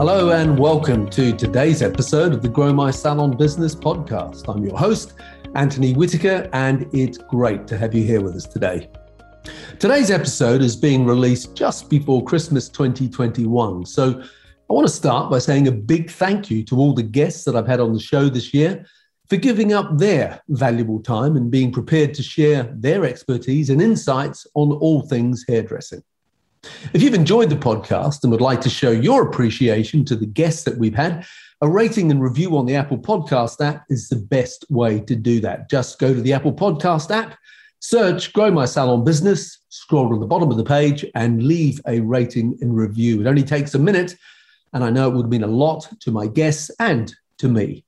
Hello, and welcome to today's episode of the Grow My Salon Business podcast. I'm your host, Anthony Whitaker, and it's great to have you here with us today. Today's episode is being released just before Christmas 2021. So I want to start by saying a big thank you to all the guests that I've had on the show this year for giving up their valuable time and being prepared to share their expertise and insights on all things hairdressing. If you've enjoyed the podcast and would like to show your appreciation to the guests that we've had, a rating and review on the Apple Podcast app is the best way to do that. Just go to the Apple Podcast app, search Grow My Salon Business, scroll to the bottom of the page, and leave a rating and review. It only takes a minute, and I know it would mean a lot to my guests and to me.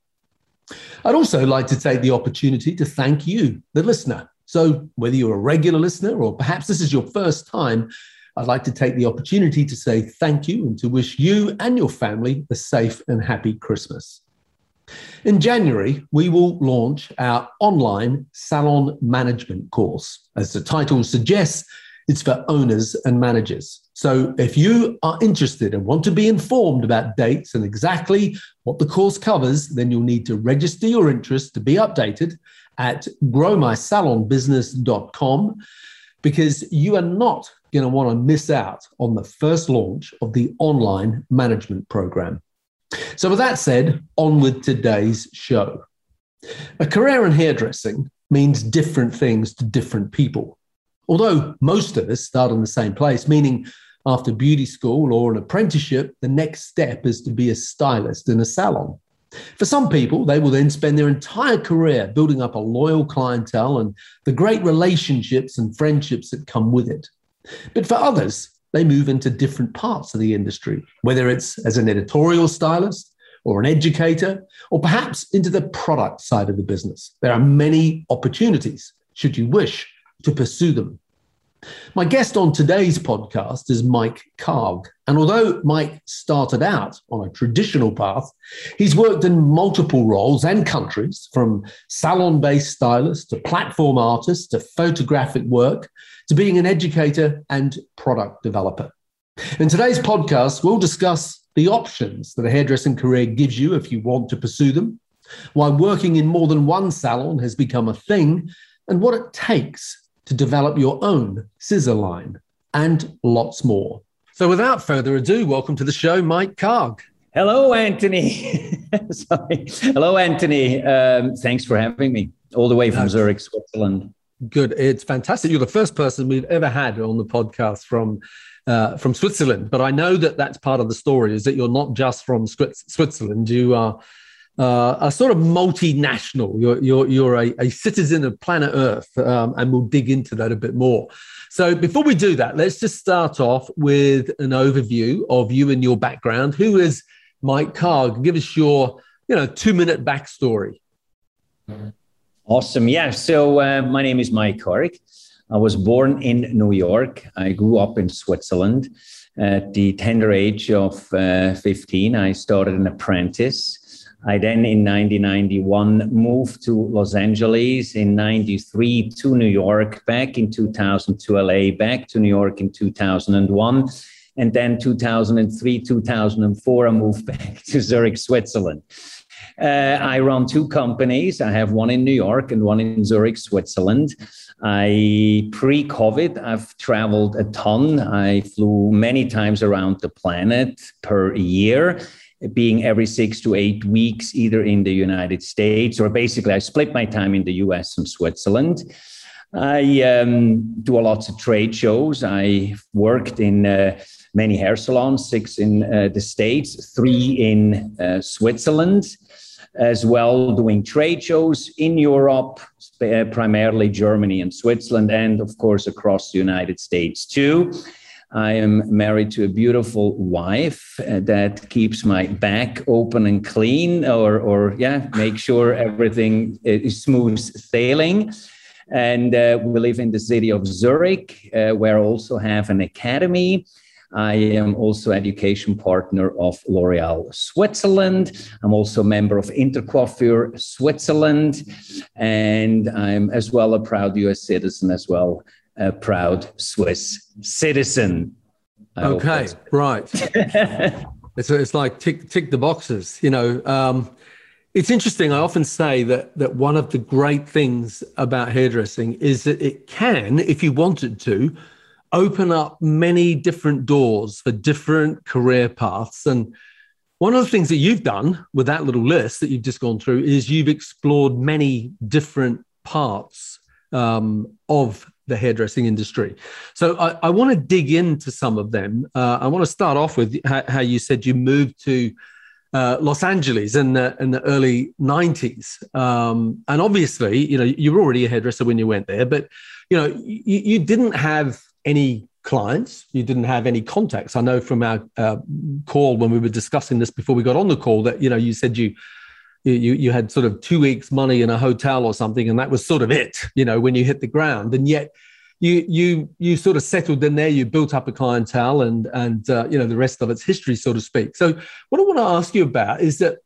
I'd also like to take the opportunity to thank you, the listener. So, whether you're a regular listener or perhaps this is your first time, I'd like to take the opportunity to say thank you and to wish you and your family a safe and happy Christmas. In January, we will launch our online salon management course. As the title suggests, it's for owners and managers. So if you are interested and want to be informed about dates and exactly what the course covers, then you'll need to register your interest to be updated at growmysalonbusiness.com because you are not going to want to miss out on the first launch of the online management program. So, with that said, on with today's show. A career in hairdressing means different things to different people. Although most of us start in the same place, meaning after beauty school or an apprenticeship, the next step is to be a stylist in a salon. For some people, they will then spend their entire career building up a loyal clientele and the great relationships and friendships that come with it. But for others, they move into different parts of the industry, whether it's as an editorial stylist or an educator, or perhaps into the product side of the business. There are many opportunities, should you wish to pursue them. My guest on today's podcast is Mike Karg. And although Mike started out on a traditional path, he's worked in multiple roles and countries from salon based stylist to platform artist to photographic work to being an educator and product developer. In today's podcast, we'll discuss the options that a hairdressing career gives you if you want to pursue them, why working in more than one salon has become a thing, and what it takes to develop your own scissor line, and lots more. So, without further ado, welcome to the show, Mike Karg. Hello, Anthony. Sorry. Hello, Anthony. Um, thanks for having me all the way from Zurich, Switzerland. Good. It's fantastic. You're the first person we've ever had on the podcast from uh, from Switzerland, but I know that that's part of the story. Is that you're not just from Switzerland. You are uh, a sort of multinational. You're you're you're a, a citizen of planet Earth, um, and we'll dig into that a bit more. So before we do that, let's just start off with an overview of you and your background. Who is Mike Karg? Give us your you know two minute backstory. Awesome. Yeah. So uh, my name is Mike Karg. I was born in New York. I grew up in Switzerland. At the tender age of uh, 15, I started an apprentice I then in 1991 moved to Los Angeles, in 93 to New York, back in 2000 to LA, back to New York in 2001. And then 2003, 2004, I moved back to Zurich, Switzerland. Uh, I run two companies. I have one in New York and one in Zurich, Switzerland. I pre COVID, I've traveled a ton. I flew many times around the planet per year being every six to eight weeks, either in the United States or basically I split my time in the US and Switzerland. I um, do a lots of trade shows. I worked in uh, many hair salons, six in uh, the States, three in uh, Switzerland, as well doing trade shows in Europe, uh, primarily Germany and Switzerland, and of course across the United States too. I am married to a beautiful wife uh, that keeps my back open and clean, or, or yeah, make sure everything is smooth sailing. And uh, we live in the city of Zurich, uh, where I also have an academy. I am also education partner of L'Oreal Switzerland. I'm also a member of Intercoiffure Switzerland, and I'm as well a proud US citizen as well, a proud Swiss citizen. I okay, right. it's, it's like tick tick the boxes, you know. Um, it's interesting. I often say that that one of the great things about hairdressing is that it can, if you wanted to, open up many different doors for different career paths. And one of the things that you've done with that little list that you've just gone through is you've explored many different parts um, of the hairdressing industry. So I, I want to dig into some of them. Uh, I want to start off with how, how you said you moved to uh, Los Angeles in the in the early '90s, um, and obviously, you know, you were already a hairdresser when you went there, but you know, you, you didn't have any clients, you didn't have any contacts. I know from our uh, call when we were discussing this before we got on the call that you know you said you you you had sort of two weeks money in a hotel or something, and that was sort of it, you know, when you hit the ground, and yet you you you sort of settled in there. You built up a clientele, and and uh, you know the rest of it's history, so to speak. So what I want to ask you about is that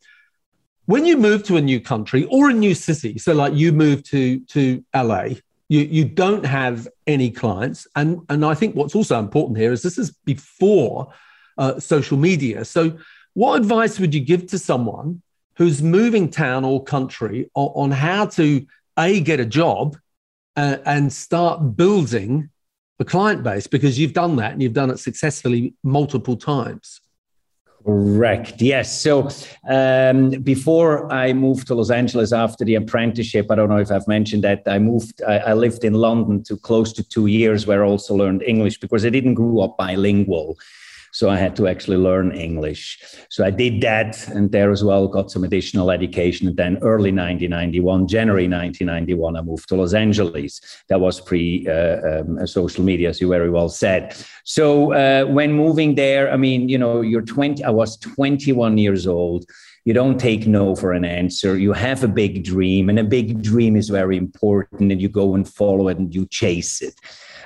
when you move to a new country or a new city, so like you move to to LA, you you don't have any clients, and and I think what's also important here is this is before uh, social media. So what advice would you give to someone who's moving town or country on, on how to a get a job uh, and start building the client base because you've done that and you've done it successfully multiple times. Correct. Yes. So um, before I moved to Los Angeles after the apprenticeship, I don't know if I've mentioned that I moved. I, I lived in London to close to two years, where I also learned English because I didn't grow up bilingual. So I had to actually learn English. So I did that and there as well, got some additional education. And then early 1991, January 1991, I moved to Los Angeles. That was pre uh, um, social media, as you very well said. So uh, when moving there, I mean, you know, you're 20, I was 21 years old you don't take no for an answer you have a big dream and a big dream is very important and you go and follow it and you chase it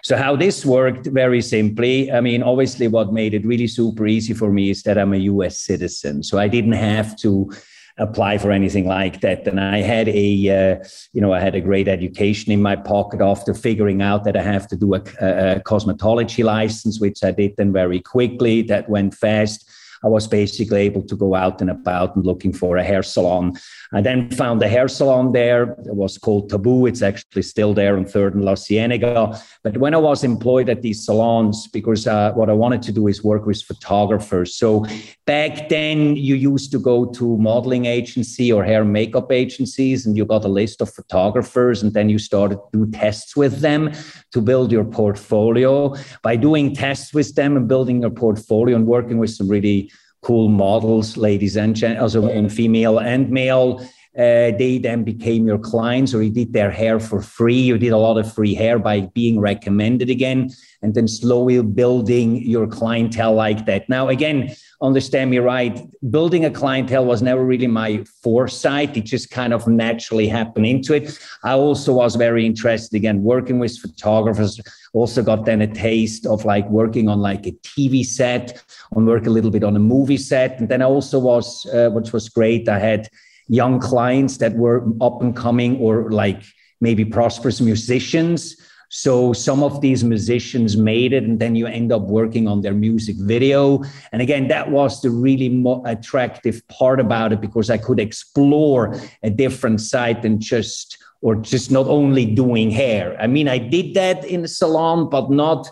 so how this worked very simply, I mean, obviously what made it really super easy for me is that I'm a US citizen. So I didn't have to apply for anything like that. And I had a, uh, you know, I had a great education in my pocket after figuring out that I have to do a, a cosmetology license, which I did then very quickly. That went fast. I was basically able to go out and about and looking for a hair salon. I then found a hair salon there. It was called Taboo. It's actually still there on Third and La Cienega. But when I was employed at these salons, because uh, what I wanted to do is work with photographers. So back then, you used to go to modeling agency or hair makeup agencies, and you got a list of photographers, and then you started to do tests with them to build your portfolio. By doing tests with them and building your portfolio and working with some really cool models, ladies and gentlemen, also in female and male. Uh, they then became your clients or you did their hair for free. You did a lot of free hair by being recommended again and then slowly building your clientele like that. Now, again, understand me right, building a clientele was never really my foresight. It just kind of naturally happened into it. I also was very interested again working with photographers. Also got then a taste of like working on like a TV set, on work a little bit on a movie set, and then I also was, uh, which was great. I had young clients that were up and coming or like maybe prosperous musicians so some of these musicians made it, and then you end up working on their music video. And again, that was the really mo- attractive part about it because I could explore a different side than just or just not only doing hair. I mean, I did that in the salon, but not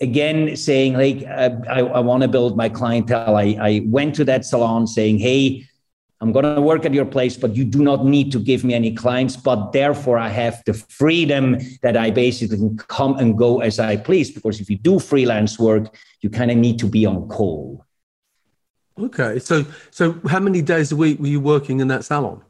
again saying like uh, I, I want to build my clientele. I, I went to that salon saying, hey I'm going to work at your place, but you do not need to give me any clients. But therefore, I have the freedom that I basically can come and go as I please. Because if you do freelance work, you kind of need to be on call. Okay, so so how many days a week were you working in that salon?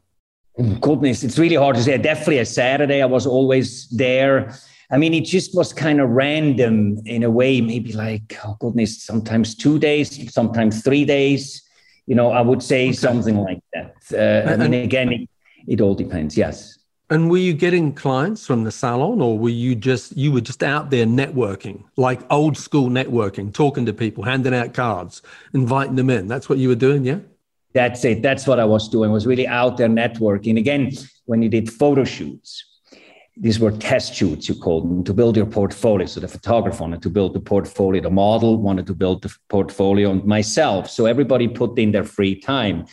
Goodness, it's really hard to say. Definitely a Saturday, I was always there. I mean, it just was kind of random in a way, maybe like, oh goodness, sometimes two days, sometimes three days. You know, I would say okay. something like that. Uh, I mean, again, it, it all depends. Yes. And were you getting clients from the salon or were you just you were just out there networking, like old school networking, talking to people, handing out cards, inviting them in? That's what you were doing, yeah? That's it. That's what I was doing. Was really out there networking. Again, when you did photo shoots, these were test shoots, you called them, to build your portfolio. So the photographer wanted to build the portfolio, the model wanted to build the portfolio, and myself. So everybody put in their free time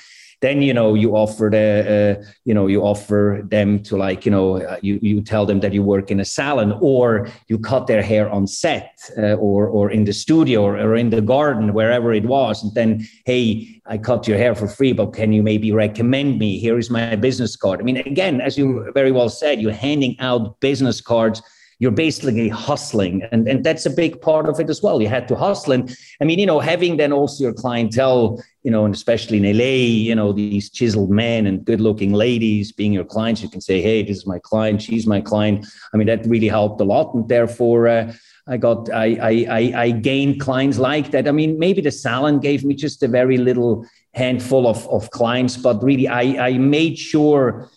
then you know you offer the uh, you know you offer them to like you know uh, you you tell them that you work in a salon or you cut their hair on set uh, or or in the studio or, or in the garden wherever it was and then hey I cut your hair for free but can you maybe recommend me? Here is my business card. I mean again as you very well said you're handing out business cards you're basically hustling and, and that's a big part of it as well you had to hustle and i mean you know having then also your clientele you know and especially in la you know these chiseled men and good looking ladies being your clients you can say hey this is my client she's my client i mean that really helped a lot and therefore uh, I got I, I I gained clients like that. I mean, maybe the salon gave me just a very little handful of, of clients, but really I, I made sure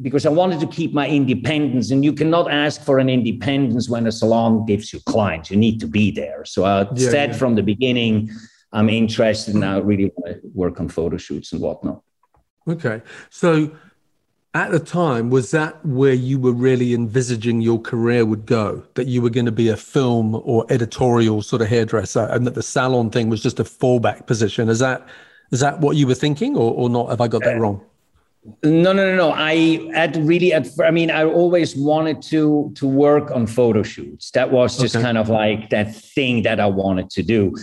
because I wanted to keep my independence. And you cannot ask for an independence when a salon gives you clients. You need to be there. So I yeah, said yeah. from the beginning, I'm interested and I really want to work on photo shoots and whatnot. Okay. So at the time, was that where you were really envisaging your career would go? That you were going to be a film or editorial sort of hairdresser and that the salon thing was just a fallback position? Is that is that what you were thinking or, or not? Have I got that uh, wrong? No, no, no, no. I at really at I mean, I always wanted to to work on photo shoots. That was just okay. kind of like that thing that I wanted to do.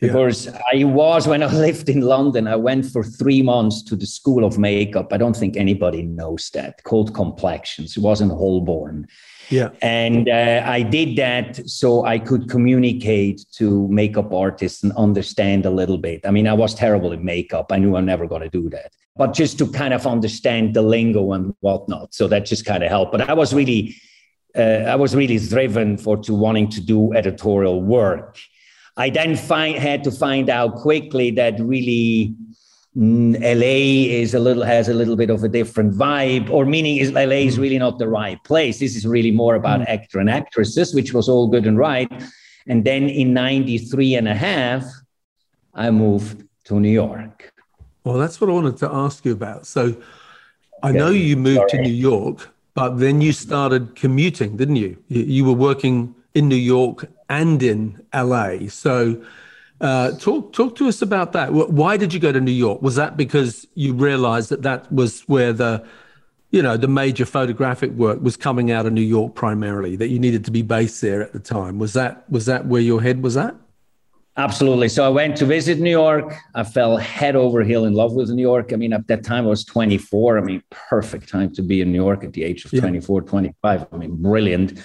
Because yeah. I was when I lived in London, I went for three months to the School of Makeup. I don't think anybody knows that called Complexions. It was in Holborn. Yeah. And uh, I did that so I could communicate to makeup artists and understand a little bit. I mean, I was terrible at makeup. I knew I'm never going to do that, but just to kind of understand the lingo and whatnot. So that just kind of helped. But I was really, uh, I was really driven for to wanting to do editorial work. I then find, had to find out quickly that really LA is a little has a little bit of a different vibe, or meaning is LA is mm. really not the right place. This is really more about mm. actor and actresses, which was all good and right. And then in 93 and a half, I moved to New York. Well, that's what I wanted to ask you about. So I know you moved Sorry. to New York, but then you started commuting, didn't you? You were working in New York and in LA. So uh, talk talk to us about that. Why did you go to New York? Was that because you realized that that was where the you know the major photographic work was coming out of New York primarily that you needed to be based there at the time was that was that where your head was at absolutely so I went to visit New York I fell head over heel in love with New York I mean at that time I was 24 I mean perfect time to be in New York at the age of yeah. 24 25 I mean brilliant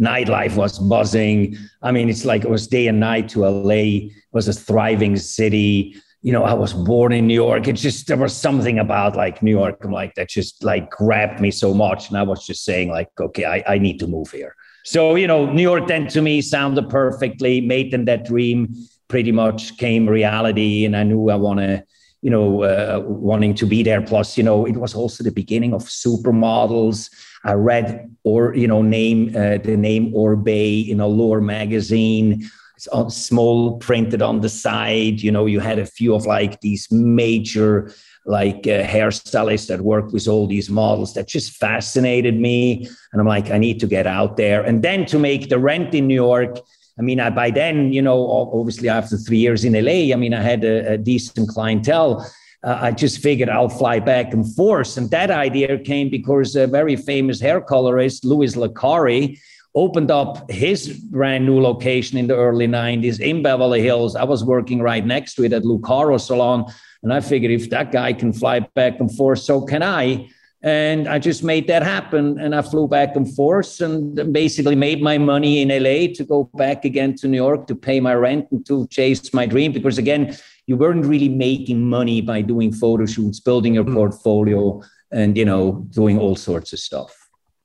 nightlife was buzzing. I mean, it's like it was day and night to LA. It was a thriving city. You know, I was born in New York. It's just there was something about like New York, I'm like that just like grabbed me so much. And I was just saying, like, okay, I, I need to move here. So, you know, New York then to me sounded perfectly, made them that dream pretty much came reality. And I knew I want to you know, uh, wanting to be there. Plus, you know, it was also the beginning of supermodels. I read or you know name uh, the name Oribe in a Allure magazine. It's on small printed on the side. You know, you had a few of like these major like uh, hairstylists that worked with all these models that just fascinated me. And I'm like, I need to get out there. And then to make the rent in New York, I mean, I, by then, you know, obviously after three years in LA, I mean, I had a, a decent clientele. Uh, I just figured I'll fly back and forth. And that idea came because a very famous hair colorist, Louis Licari, opened up his brand new location in the early 90s in Beverly Hills. I was working right next to it at Lucaro Salon. And I figured if that guy can fly back and forth, so can I. And I just made that happen. And I flew back and forth and basically made my money in LA to go back again to New York to pay my rent and to chase my dream. Because again, you weren't really making money by doing photo shoots, building your mm. portfolio, and you know, doing all sorts of stuff.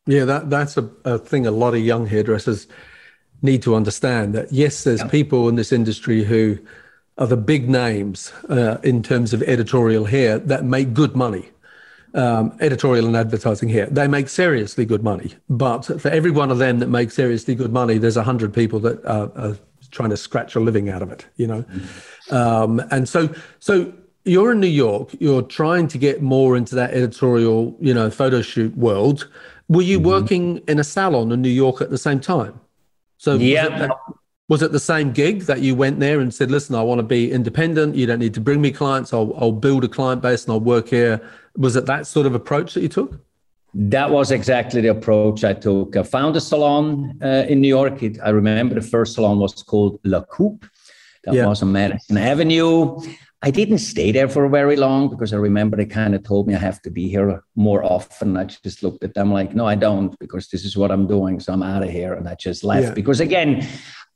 Yeah, that that's a, a thing a lot of young hairdressers need to understand that yes, there's yeah. people in this industry who are the big names uh, in terms of editorial hair that make good money. Um, editorial and advertising here, they make seriously good money. But for every one of them that makes seriously good money, there's a hundred people that are, are, trying to scratch a living out of it. You know, mm-hmm. um, and so so you're in New York. You're trying to get more into that editorial, you know, photo shoot world. Were you mm-hmm. working in a salon in New York at the same time? So yeah. Was it, was it the same gig that you went there and said, "Listen, I want to be independent. You don't need to bring me clients. I'll, I'll build a client base and I'll work here." Was it that sort of approach that you took? That was exactly the approach I took. I found a salon uh, in New York. It, I remember the first salon was called La Coupe. That yeah. was on Madison Avenue. I didn't stay there for very long because I remember they kind of told me I have to be here more often. I just looked at them like, no, I don't, because this is what I'm doing. So I'm out of here. And I just left yeah. because again,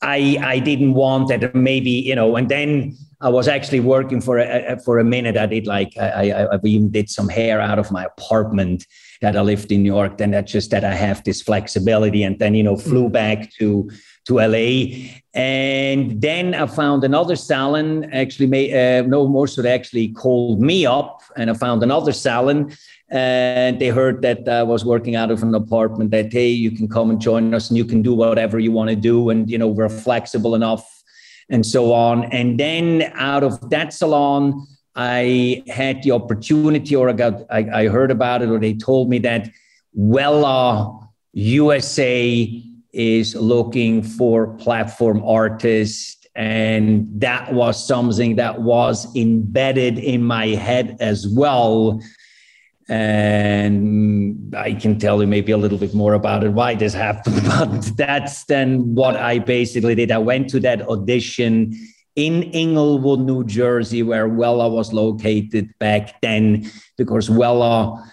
I I didn't want that maybe, you know, and then I was actually working for a, for a minute. I did like I, I, I even did some hair out of my apartment that I lived in New York. Then that's just that I have this flexibility, and then you know flew mm. back to to LA. And then I found another salon, actually, made, uh, no more so they actually called me up and I found another salon. And they heard that I was working out of an apartment that, hey, you can come and join us and you can do whatever you want to do. And, you know, we're flexible enough and so on. And then out of that salon, I had the opportunity or I got, I, I heard about it or they told me that Wella USA is looking for platform artists. And that was something that was embedded in my head as well. And I can tell you maybe a little bit more about it, why this happened. But that's then what I basically did. I went to that audition in Englewood, New Jersey, where Wella was located back then, because Wella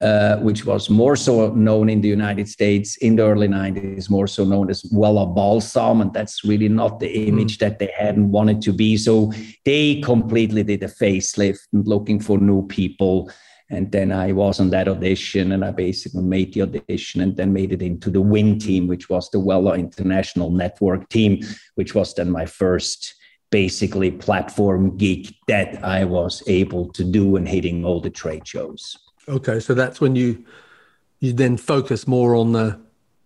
uh, which was more so known in the United States in the early 90s, more so known as Wella Balsam. And that's really not the hmm. image that they had and wanted to be. So they completely did a facelift and looking for new people. And then I was on that audition and I basically made the audition and then made it into the WIN team, which was the Wella International Network team, which was then my first basically platform gig that I was able to do and hitting all the trade shows. Okay, so that's when you you then focus more on the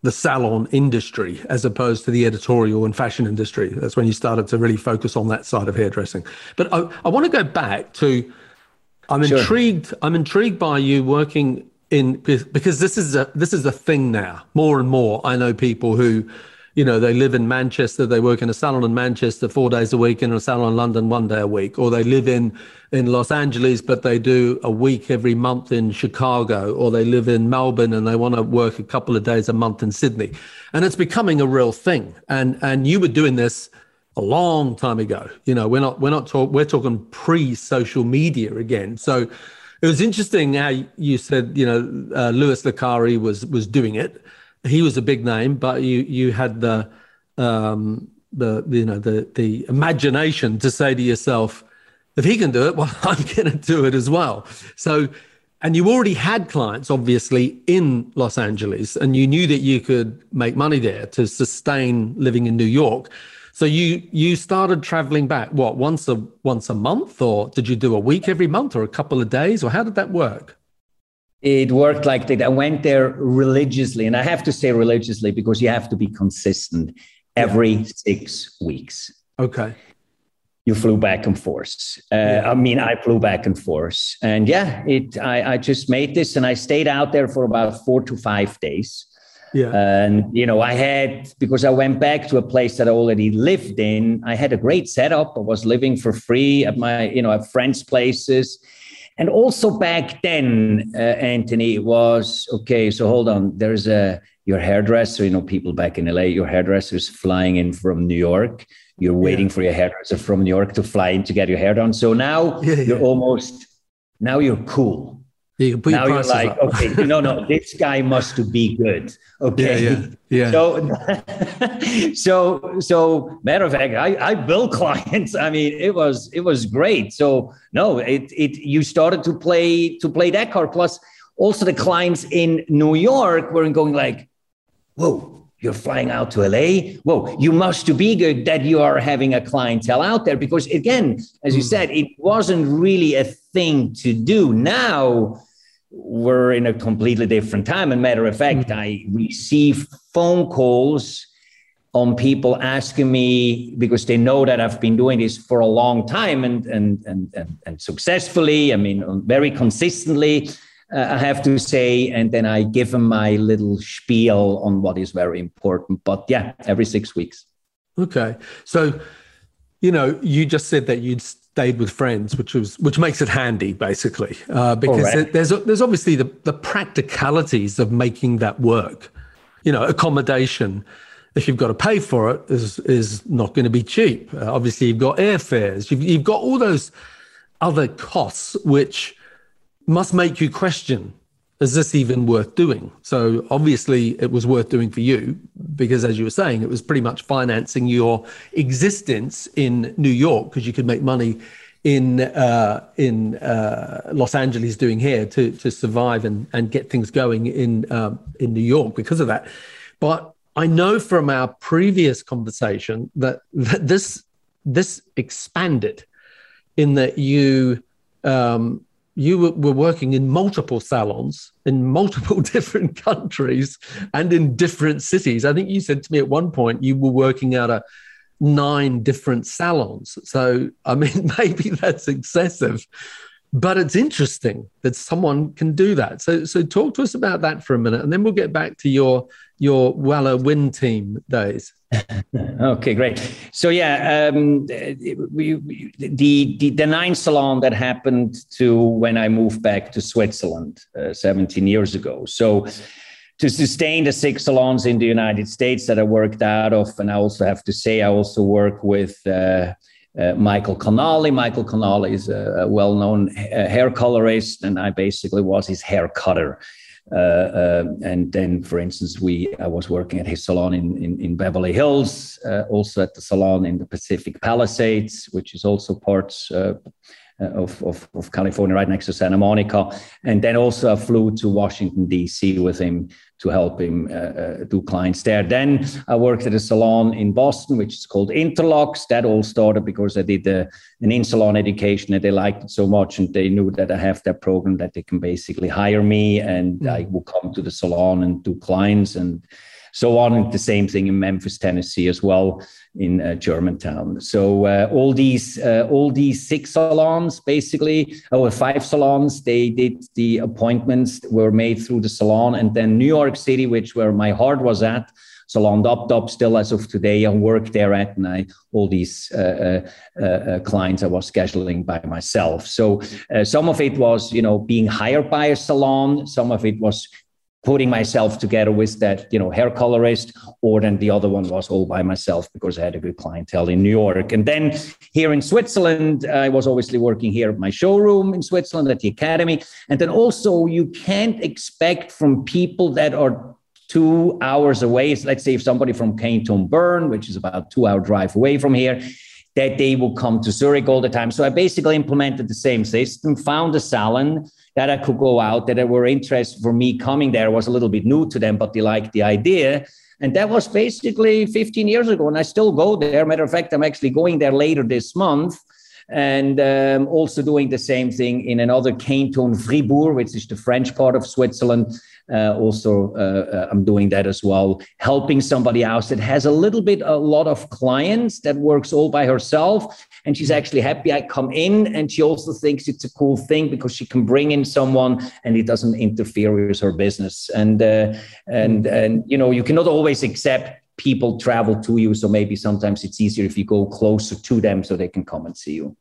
the salon industry as opposed to the editorial and fashion industry. That's when you started to really focus on that side of hairdressing. But I, I want to go back to I'm sure. intrigued. I'm intrigued by you working in because this is a this is a thing now. More and more, I know people who you know, they live in Manchester, they work in a salon in Manchester four days a week, in a salon in London one day a week, or they live in in Los Angeles, but they do a week every month in Chicago, or they live in Melbourne and they want to work a couple of days a month in Sydney, and it's becoming a real thing. And and you were doing this a long time ago. You know, we're not we're not talk, we're talking pre social media again. So it was interesting how you said you know uh, Louis Licari was was doing it he was a big name, but you you had the um, the you know the the imagination to say to yourself, if he can do it, well, I'm going to do it as well. So, and you already had clients, obviously, in Los Angeles, and you knew that you could make money there to sustain living in New York. So you you started traveling back what once a once a month, or did you do a week every month, or a couple of days, or how did that work? it worked like that. I went there religiously, and I have to say religiously because you have to be consistent every yeah. six weeks. Okay. You flew back and forth. Uh, yeah. I mean, I flew back and forth, and yeah, it. I, I just made this, and I stayed out there for about four to five days. Yeah. And you know, I had because I went back to a place that I already lived in. I had a great setup. I was living for free at my, you know, at friends' places and also back then, uh, Anthony, was okay. So hold on. There's a your hairdresser. You know, people back in LA, your hairdresser is flying in from New York. You're waiting yeah. for your hairdresser from New York to fly in to get your hair done. So now yeah, you're almost now you're cool. You now you're like, up. okay, no, no, this guy must be good. Okay. Yeah, yeah. yeah. So, so, so matter of fact, I, I built clients. I mean, it was, it was great. So no, it, it, you started to play, to play that card. Plus also the clients in New York were going like, whoa, you're flying out to LA. Whoa, you must to be good that you are having a clientele out there. Because again, as you hmm. said, it wasn't really a thing to do. Now we're in a completely different time. And matter of fact, mm. I receive phone calls on people asking me because they know that I've been doing this for a long time and and and and, and successfully. I mean, very consistently. Uh, I have to say, and then I give them my little spiel on what is very important. But yeah, every six weeks. Okay, so you know, you just said that you'd stayed with friends, which was which makes it handy, basically, uh, because right. there's there's obviously the the practicalities of making that work. You know, accommodation if you've got to pay for it, is is not going to be cheap. Uh, obviously, you've got airfares, you've, you've got all those other costs which must make you question: Is this even worth doing? So obviously, it was worth doing for you because, as you were saying, it was pretty much financing your existence in New York because you could make money in uh, in uh, Los Angeles doing here to to survive and and get things going in um, in New York because of that. But I know from our previous conversation that, that this this expanded in that you um, you were working in multiple salons in multiple different countries and in different cities. I think you said to me at one point you were working out of nine different salons. So I mean, maybe that's excessive, but it's interesting that someone can do that. So so talk to us about that for a minute, and then we'll get back to your your Wella WIN team days? okay, great. So yeah, um, we, we, the, the the nine salon that happened to when I moved back to Switzerland uh, 17 years ago. So to sustain the six salons in the United States that I worked out of, and I also have to say I also work with. Uh, uh, Michael Connolly. Michael Connolly is a, a well-known ha- hair colorist, and I basically was his hair cutter. Uh, uh, and then, for instance, we I was working at his salon in in, in Beverly Hills, uh, also at the salon in the Pacific Palisades, which is also part uh, of, of, of, California, right next to Santa Monica. And then also I flew to Washington, D.C. with him to help him uh, uh, do clients there. Then I worked at a salon in Boston, which is called Interlocks. That all started because I did a, an in salon education and they liked it so much. And they knew that I have that program that they can basically hire me and mm-hmm. I will come to the salon and do clients. And so on. The same thing in Memphis, Tennessee, as well in uh, Germantown. So uh, all these uh, all these six salons, basically, or five salons, they did the appointments were made through the salon, and then New York City, which where my heart was at. Salon Dop Dop still as of today, I work there at, and I all these uh, uh, uh, clients I was scheduling by myself. So some of it was, you know, being hired by a salon. Some of it was putting myself together with that, you know, hair colorist, or then the other one was all by myself because I had a good clientele in New York. And then here in Switzerland, I was obviously working here at my showroom in Switzerland at the Academy. And then also, you can't expect from people that are two hours away. Let's say if somebody from Canton Bern, which is about two hour drive away from here, that they will come to Zurich all the time. So I basically implemented the same system, found a salon that I could go out, that there were interested for me coming there was a little bit new to them, but they liked the idea. And that was basically 15 years ago. And I still go there. Matter of fact, I'm actually going there later this month and um, also doing the same thing in another canton, Fribourg, which is the French part of Switzerland. Uh, also, uh, uh, I'm doing that as well, helping somebody else that has a little bit, a lot of clients that works all by herself. And she's actually happy I come in. And she also thinks it's a cool thing because she can bring in someone and it doesn't interfere with her business. And, uh, and, and, you know, you cannot always accept people travel to you. So maybe sometimes it's easier if you go closer to them so they can come and see you.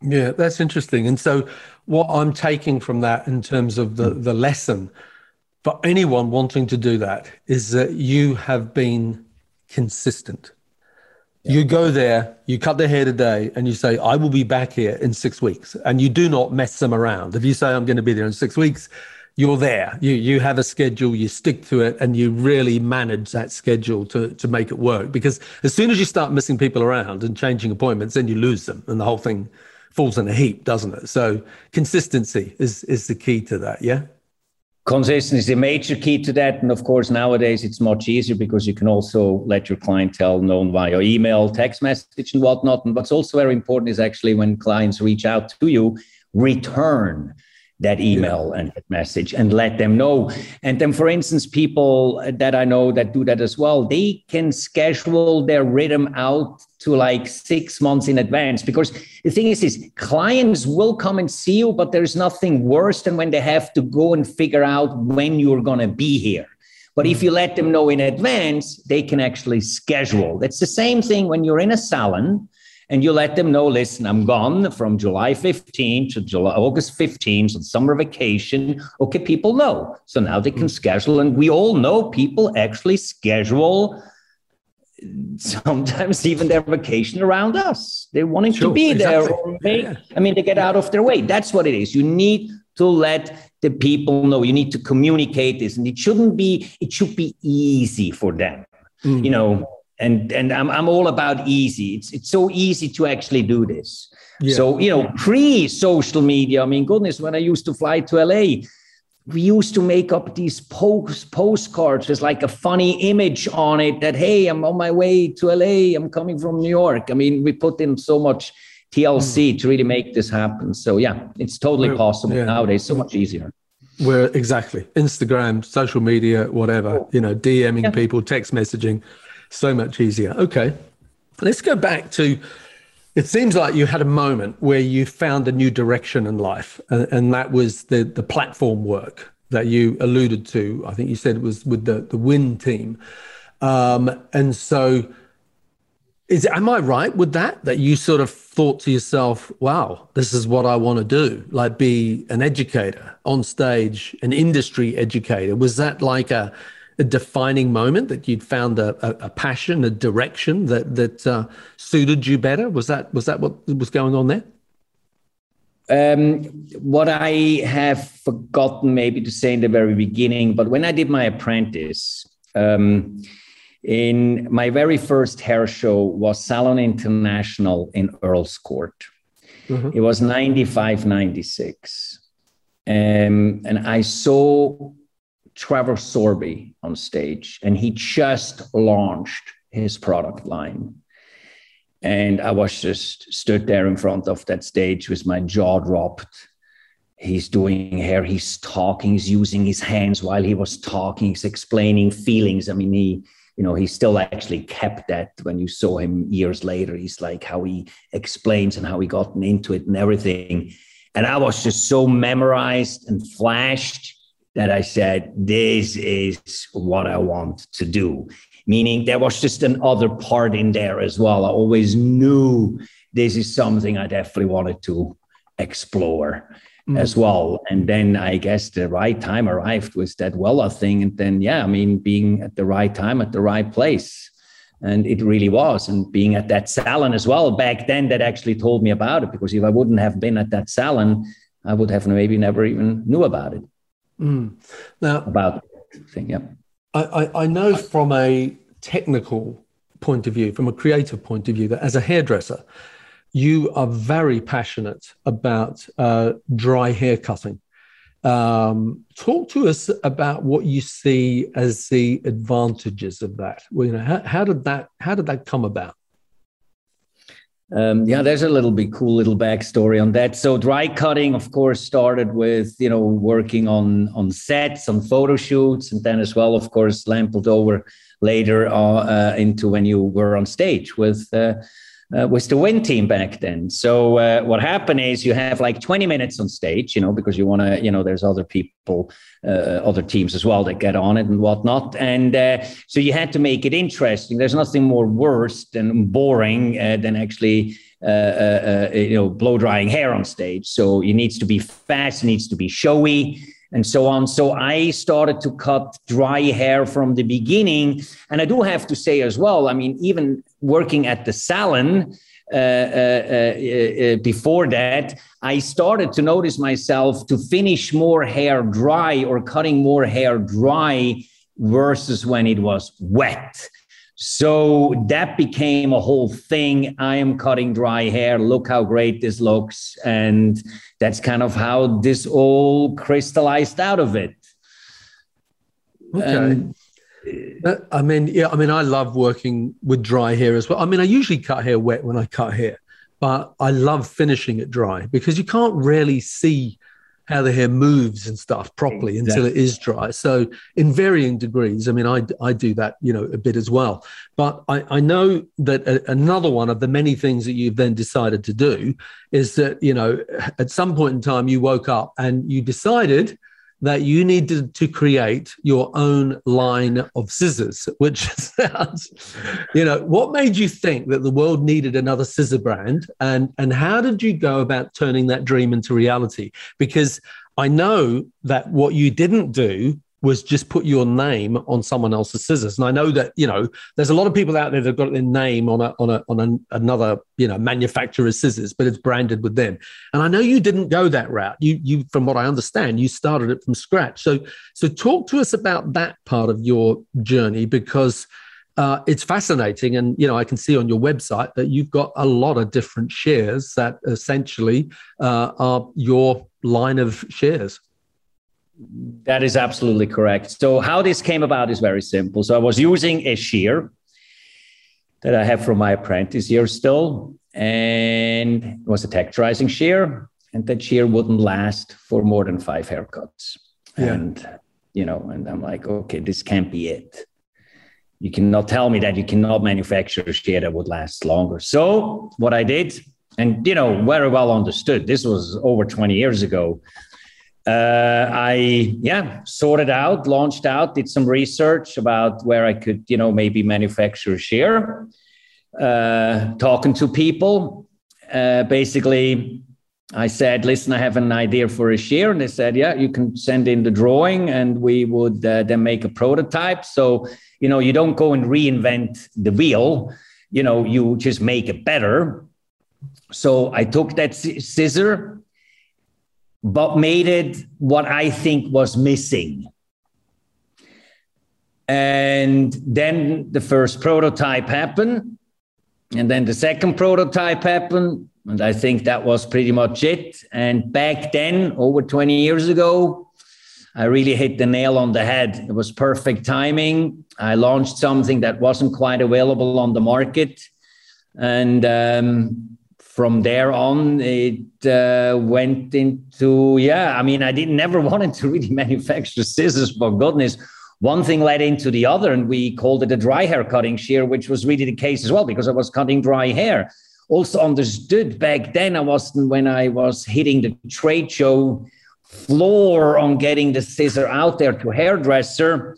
Yeah, that's interesting. And so, what I'm taking from that in terms of the, the lesson for anyone wanting to do that is that you have been consistent. Yeah. You go there, you cut their hair today, and you say, I will be back here in six weeks. And you do not mess them around. If you say, I'm going to be there in six weeks, you're there. You you have a schedule, you stick to it, and you really manage that schedule to to make it work. Because as soon as you start missing people around and changing appointments, then you lose them, and the whole thing falls in a heap, doesn't it? So consistency is is the key to that. Yeah. Consistency is a major key to that. And of course, nowadays it's much easier because you can also let your clientele know via email, text message, and whatnot. And what's also very important is actually when clients reach out to you, return that email yeah. and that message and let them know. And then, for instance, people that I know that do that as well, they can schedule their rhythm out to like six months in advance. Because the thing is, is clients will come and see you, but there's nothing worse than when they have to go and figure out when you're going to be here. But if mm. you let them know in advance, they can actually schedule. That's the same thing when you're in a salon and you let them know listen i'm gone from july 15 to july august 15 so summer vacation. Okay people know. So now they can mm. schedule. And we all know people actually schedule sometimes even their vacation around us. They're wanting sure, to be exactly. there they, yeah. i mean they get out of their way. That's what it is. You need to let the people know. You need to communicate this. And it shouldn't be it should be easy for them. Mm. you know and and I'm I'm all about easy. It's it's so easy to actually do this. Yeah. So you know, pre social media. I mean, goodness, when I used to fly to LA, we used to make up these post postcards. with like a funny image on it that hey, I'm on my way to LA. I'm coming from New York. I mean, we put in so much TLC mm. to really make this happen. So yeah, it's totally possible yeah. nowadays. So much easier. Where exactly Instagram, social media, whatever. You know, DMing yeah. people, text messaging so much easier. Okay. Let's go back to it seems like you had a moment where you found a new direction in life, and, and, that was the, the platform work that you alluded to. I think you said it was with the, the WIN team. Um, and so, is am I right with that? That you sort of thought to yourself, "Wow, this is what I want to do," like be an educator on stage, an industry educator. Was that like a a defining moment that you'd found a, a, passion, a direction that that uh, suited you better? Was that was that what was going on there? Um, what I have forgotten maybe to say in the very beginning, but when I did my apprentice, um, in my very first hair show was Salon International in Earl's Court. Mm-hmm. It was 95, 96. Um, and I saw Trevor Sorbie on stage, and he just launched his product line. And I was just stood there in front of that stage with my jaw dropped. He's doing hair, he's talking, he's using his hands while he was talking, he's explaining feelings. I mean, he, you know, he still actually kept that when you saw him years later. He's like how he explains and how he gotten into it and everything. And I was just so memorized and flashed that I said, this is what I want to do. Meaning there was just another part in there as well. I always knew this is something I definitely wanted to explore mm. as well. And then I guess the right time arrived with that Wella thing. And then, yeah, I mean, being at the right time at the right place. And it really was. And being at that salon as well back then, that actually told me about it. Because if I wouldn't have been at that salon, I would have maybe never even knew about it. Mm. Now, about thing, yeah. I, I, I know from a technical point of view, from a creative point of view, that as a hairdresser, you are very passionate about uh, dry hair cutting. Um, talk to us about what you see as the advantages of that. Well, you know, how, how did that how did that come about? Um, yeah, there's a little bit cool little backstory on that. So dry cutting, of course, started with you know working on on sets, on photo shoots, and then as well, of course, lampled over later uh, uh, into when you were on stage with uh, uh, was the WIN team back then. So uh, what happened is you have like 20 minutes on stage, you know, because you want to, you know, there's other people, uh, other teams as well that get on it and whatnot. And uh, so you had to make it interesting. There's nothing more worse than boring uh, than actually, uh, you know, blow drying hair on stage. So it needs to be fast, it needs to be showy and so on. So I started to cut dry hair from the beginning. And I do have to say as well, I mean, even working at the salon, uh, uh, uh, uh, before that, I started to notice myself to finish more hair dry or cutting more hair dry versus when it was wet. So that became a whole thing. I am cutting dry hair. Look how great this looks. And that's kind of how this all crystallized out of it. Okay. I mean, yeah, I mean, I love working with dry hair as well. I mean, I usually cut hair wet when I cut hair, but I love finishing it dry because you can't really see how the hair moves and stuff properly exactly. until it is dry. So in varying degrees, I mean, I, I do that, you know, a bit as well. But I, I know that a, another one of the many things that you've then decided to do is that, you know, at some point in time you woke up and you decided that you needed to create your own line of scissors, which sounds, you know, what made you think that the world needed another scissor brand? And, and how did you go about turning that dream into reality? Because I know that what you didn't do was just put your name on someone else's scissors. And I know that you know there's a lot of people out there that've got their name on a on a on a, another you know manufacturer's scissors, but it's branded with them. And I know you didn't go that route. You you from what I understand, you started it from scratch. So so talk to us about that part of your journey because. Uh, it's fascinating, and you know I can see on your website that you've got a lot of different shares that essentially uh, are your line of shares. That is absolutely correct. So, how this came about is very simple. So, I was using a shear that I have from my apprentice year still, and it was a texturizing shear, and that shear wouldn't last for more than five haircuts. Yeah. And you know, and I'm like, okay, this can't be it. You cannot tell me that you cannot manufacture a shear that would last longer. So, what I did, and you know, very well understood, this was over 20 years ago uh, I yeah sorted out, launched out, did some research about where I could you know maybe manufacture a shear. Uh, talking to people, uh, basically, I said, "Listen, I have an idea for a shear," and they said, "Yeah, you can send in the drawing, and we would uh, then make a prototype." So you know, you don't go and reinvent the wheel. You know, you just make it better. So I took that scissor but made it what I think was missing. And then the first prototype happened. And then the second prototype happened. And I think that was pretty much it. And back then, over 20 years ago, I really hit the nail on the head. It was perfect timing. I launched something that wasn't quite available on the market. And um, from there on, it uh, went into yeah. I mean, I didn't never wanted to really manufacture scissors, but goodness, one thing led into the other, and we called it a dry hair cutting shear, which was really the case as well because I was cutting dry hair. Also understood back then, I wasn't when I was hitting the trade show floor on getting the scissor out there to hairdresser.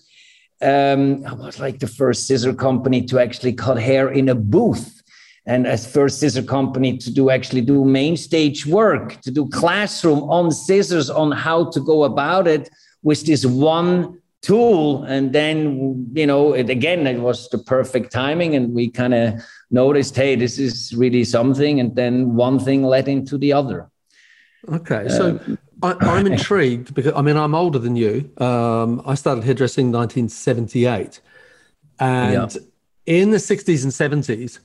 Um, I was like the first scissor company to actually cut hair in a booth and as first scissor company to do actually do main stage work to do classroom on scissors on how to go about it with this one tool and then you know it again it was the perfect timing and we kind of noticed hey this is really something and then one thing led into the other okay so uh, I, am intrigued because I mean I'm older than you. Um, I started hairdressing in 1978, and yeah. in the 60s and 70s,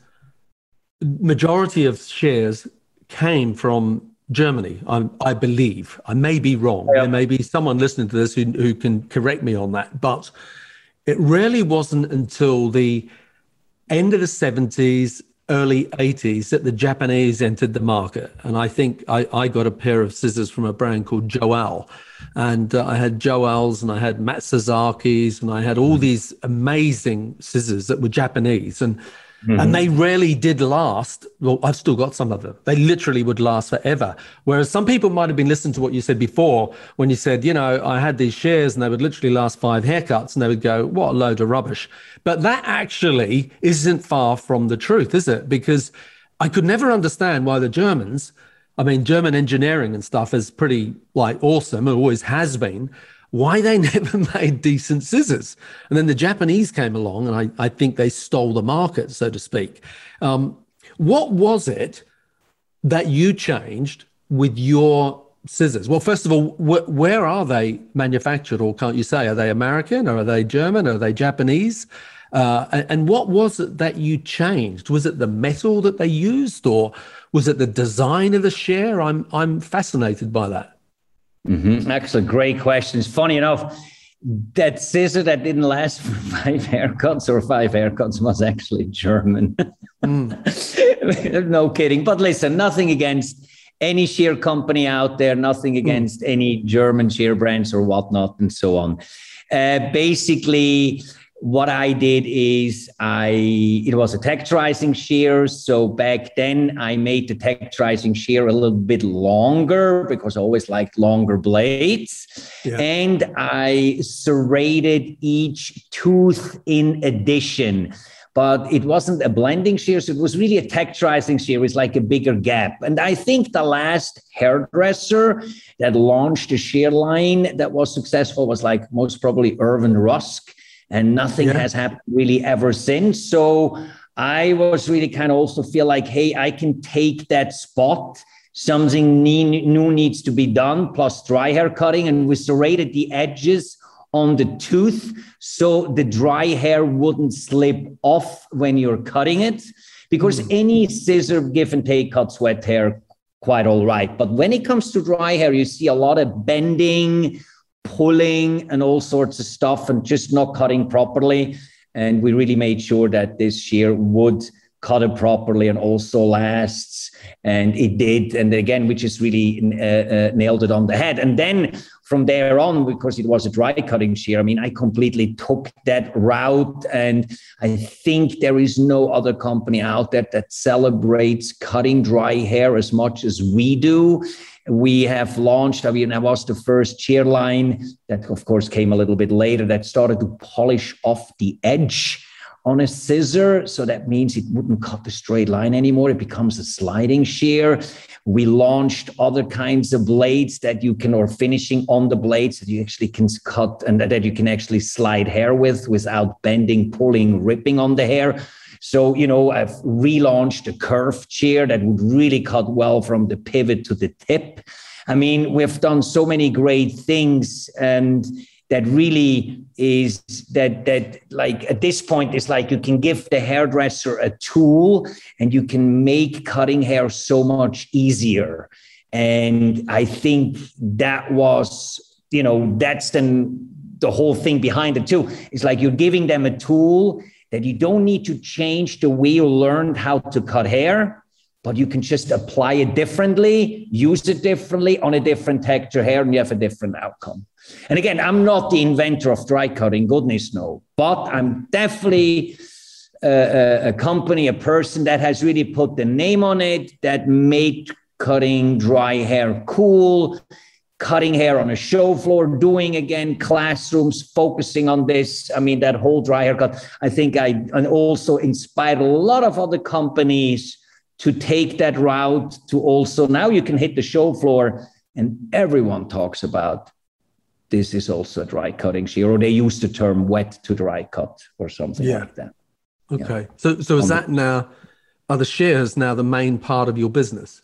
majority of shares came from Germany, I, I believe. I may be wrong. Yeah. There may be someone listening to this who, who can correct me on that. But it really wasn't until the end of the 70s, early 80s that the Japanese entered the market. And I think I, I got a pair of scissors from a brand called Joewell. And uh, I had Joewell's and I had Matsuzaki's and I had all these amazing scissors that were Japanese. And Mm-hmm. And they really did last. Well, I've still got some of them. They literally would last forever. Whereas some people might have been listening to what you said before when you said, you know, I had these shares and they would literally last five haircuts and they would go, what a load of rubbish. But that actually isn't far from the truth, is it? Because I could never understand why the Germans, I mean, German engineering and stuff is pretty like awesome. It always has been why they never made decent scissors. And then the Japanese came along, and I, I think they stole the market, so to speak. Um, what was it that you changed with your scissors? Well, first of all, wh- where are they manufactured, or can't you say? Are they American, or are they German, or are they Japanese? Uh, and, what was it that you changed? Was it the metal that they used, or was it the design of the share? I'm I'm fascinated by that. Mm-hmm. Excellent, great questions. Funny enough, that scissor that didn't last for five haircuts or five haircuts was actually German. Mm. no kidding. But listen, nothing against any shear company out there, nothing hmm. against mm. any German shear brands or whatnot, and so on. Uh, basically, what I did is I it was a texturizing shear. So back then I made the texturizing shear a little bit longer because I always liked longer blades. Yeah. And I serrated each tooth in addition. But it wasn't a blending shear, so it was really a texturizing shear. It's like a bigger gap. And I think the last hairdresser that launched a shear line that was successful was like most probably Irvine Rusk and nothing yeah. has happened really ever since. So I was really kind of also feel like, hey, I can take that spot. Something new needs to be done, plus dry hair cutting, and we serrated the edges on the tooth so the dry hair wouldn't slip off when you're cutting it. Because mm. any scissor give and take cuts wet hair quite all right. But when it comes to dry hair, you see a lot of bending, pulling and all sorts of stuff and just not cutting properly. And we really made sure that this shear would cut it properly and also lasts. And it did. And again, we just really uh, uh, nailed it on the head. And then from there on, because it was a dry cutting shear, I mean, I completely took that route. And I think there is no other company out there that celebrates cutting dry hair as much as we do. We have launched, I mean, I was the first shear line that, of course, came a little bit later that started to polish off the edge on a scissor. So that means it wouldn't cut the straight line anymore. It becomes a sliding shear. We launched other kinds of blades that you can, or finishing on the blades that you actually can cut and that you can actually slide hair with without bending, pulling, ripping on the hair. So, you know, I've relaunched a curved chair that would really cut well from the pivot to the tip. I mean, we've done so many great things and that really is that that like at this point it's like you can give the hairdresser a tool and you can make cutting hair so much easier and i think that was you know that's then the whole thing behind it too it's like you're giving them a tool that you don't need to change the way you learned how to cut hair, but you can just apply it differently, use it differently on a different texture hair, and you have a different outcome. And again, I'm not the inventor of dry cutting, goodness no, but I'm definitely a, a, company, a person that has really put the name on it, that made cutting dry hair cool, cutting hair on a show floor, doing again classrooms, focusing on this. I mean, that whole dry haircut. I think I and also inspired a lot of other companies to take that route to also now you can hit the show floor and everyone talks about this is also a dry cutting shear, or they use the term wet to dry cut or something yeah. like that. Okay. Yeah. So so is that now are the shears now the main part of your business?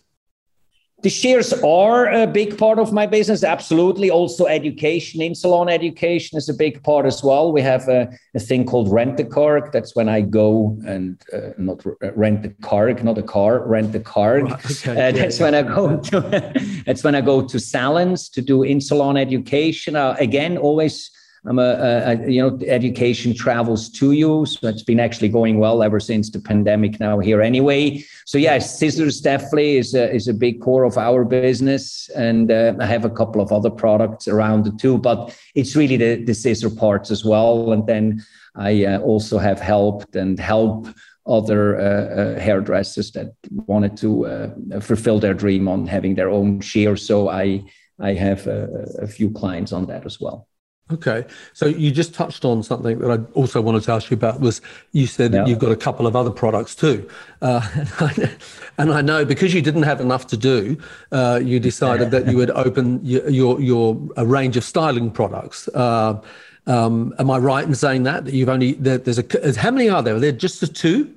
The shears are a big part of my business. Absolutely. Also, education, in salon education is a big part as well. We have a, a thing called rent a car. That's when I go and uh, not uh, rent the car, not a car, rent the car. Okay, uh, that's when I go to. that's when I go to salons to do in salon education. Uh, again, always I'm a, a, you know, education travels to you. So it's been actually going well ever since the pandemic now here anyway. So yeah, scissors definitely is a, is a big core of our business. And uh, I have a couple of other products around it too, but it's really the, the scissor parts as well. And then I uh, also have helped and help other uh, uh, hairdressers that wanted to uh, fulfill their dream on having their own shear. So I, I have a, a few clients on that as well. Okay, so you just touched on something that I also wanted to ask you about. Was you said that you've got a couple of other products too, uh, and I know because you didn't have enough to do, uh, you decided that you would open your your, your a range of styling products. Uh, um, am I right in saying that that you've only there's a how many are there? Are there just the two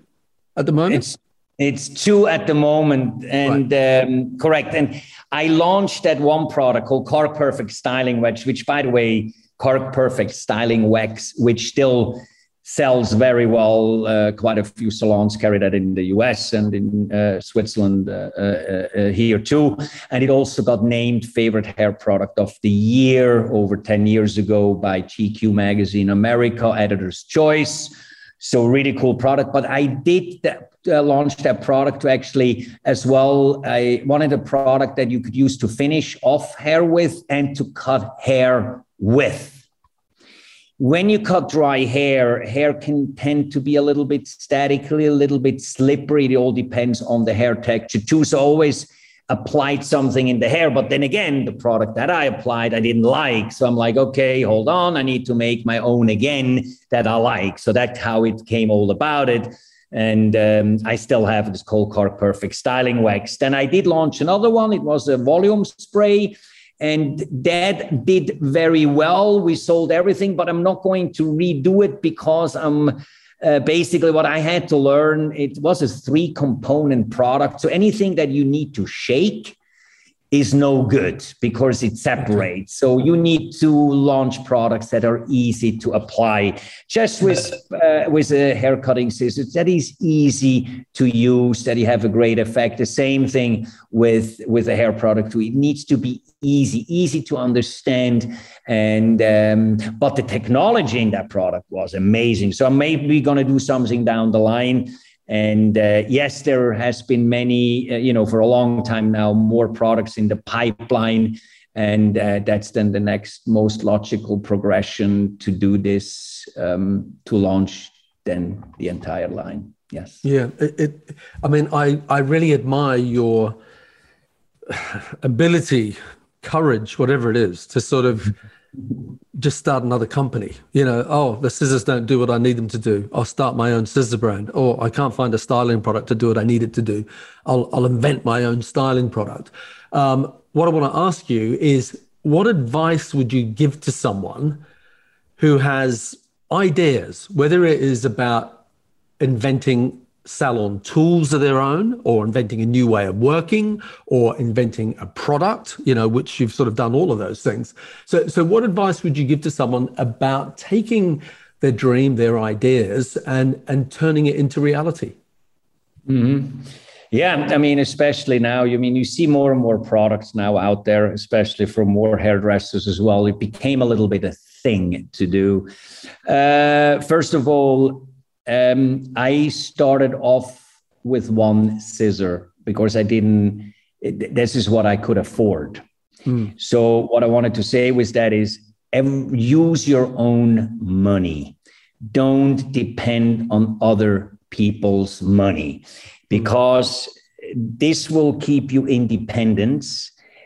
at the moment? It's it's two at the moment, and right. um, correct. And I launched that one product called Cork Perfect Styling Wedge, which by the way Cork Perfect styling wax, which still sells very well. Uh, quite a few salons carry that in the US and in uh, Switzerland uh, uh, uh, here too. And it also got named favorite hair product of the year over 10 years ago by GQ magazine America, editor's choice. So really cool product. But I did that, uh, launch that product to actually as well. I wanted a product that you could use to finish off hair with and to cut hair with when you cut dry hair, hair can tend to be a little bit statically, a little bit slippery. It all depends on the hair texture too. So always applied something in the hair. But then again, the product that I applied, I didn't like. So I'm like, okay, hold on. I need to make my own again that I like. So that's how it came all about it. And um, I still have this Cold Colcar Perfect Styling Wax. Then I did launch another one. It was a volume spray and that did very well. We sold everything, but I'm not going to redo it because I'm uh, basically what I had to learn. It was a three component product. So anything that you need to shake, is no good because it separates. So you need to launch products that are easy to apply. Just with uh, with a hair cutting scissors, that is easy to use. That you have a great effect. The same thing with with a hair product. Too. It needs to be easy, easy to understand. And um, but the technology in that product was amazing. So maybe going to do something down the line and uh, yes, there has been many, uh, you know, for a long time now, more products in the pipeline. And uh, that's then the next most logical progression to do this, um, to launch then the entire line. Yes. Yeah. It, it, I mean, I, I really admire your ability, courage, whatever it is, to sort of just start another company. You know, oh, the scissors don't do what I need them to do. I'll start my own scissor brand. Or I can't find a styling product to do what I need it to do. I'll, I'll invent my own styling product. Um, what I want to ask you is what advice would you give to someone who has ideas, whether it is about inventing salon tools of their own or inventing a new way of working or inventing a product you know which you've sort of done all of those things. So so what advice would you give to someone about taking their dream their ideas and and turning it into reality? Mm-hmm. yeah i mean especially now you I mean you see more and more products now out there especially from more hairdressers as well. It became a little bit a thing to do. Uh, first of all um, I started off with one scissor because I didn't. It, this is what I could afford. Mm. So what I wanted to say was that is use your own money. Don't depend on other people's money because this will keep you independent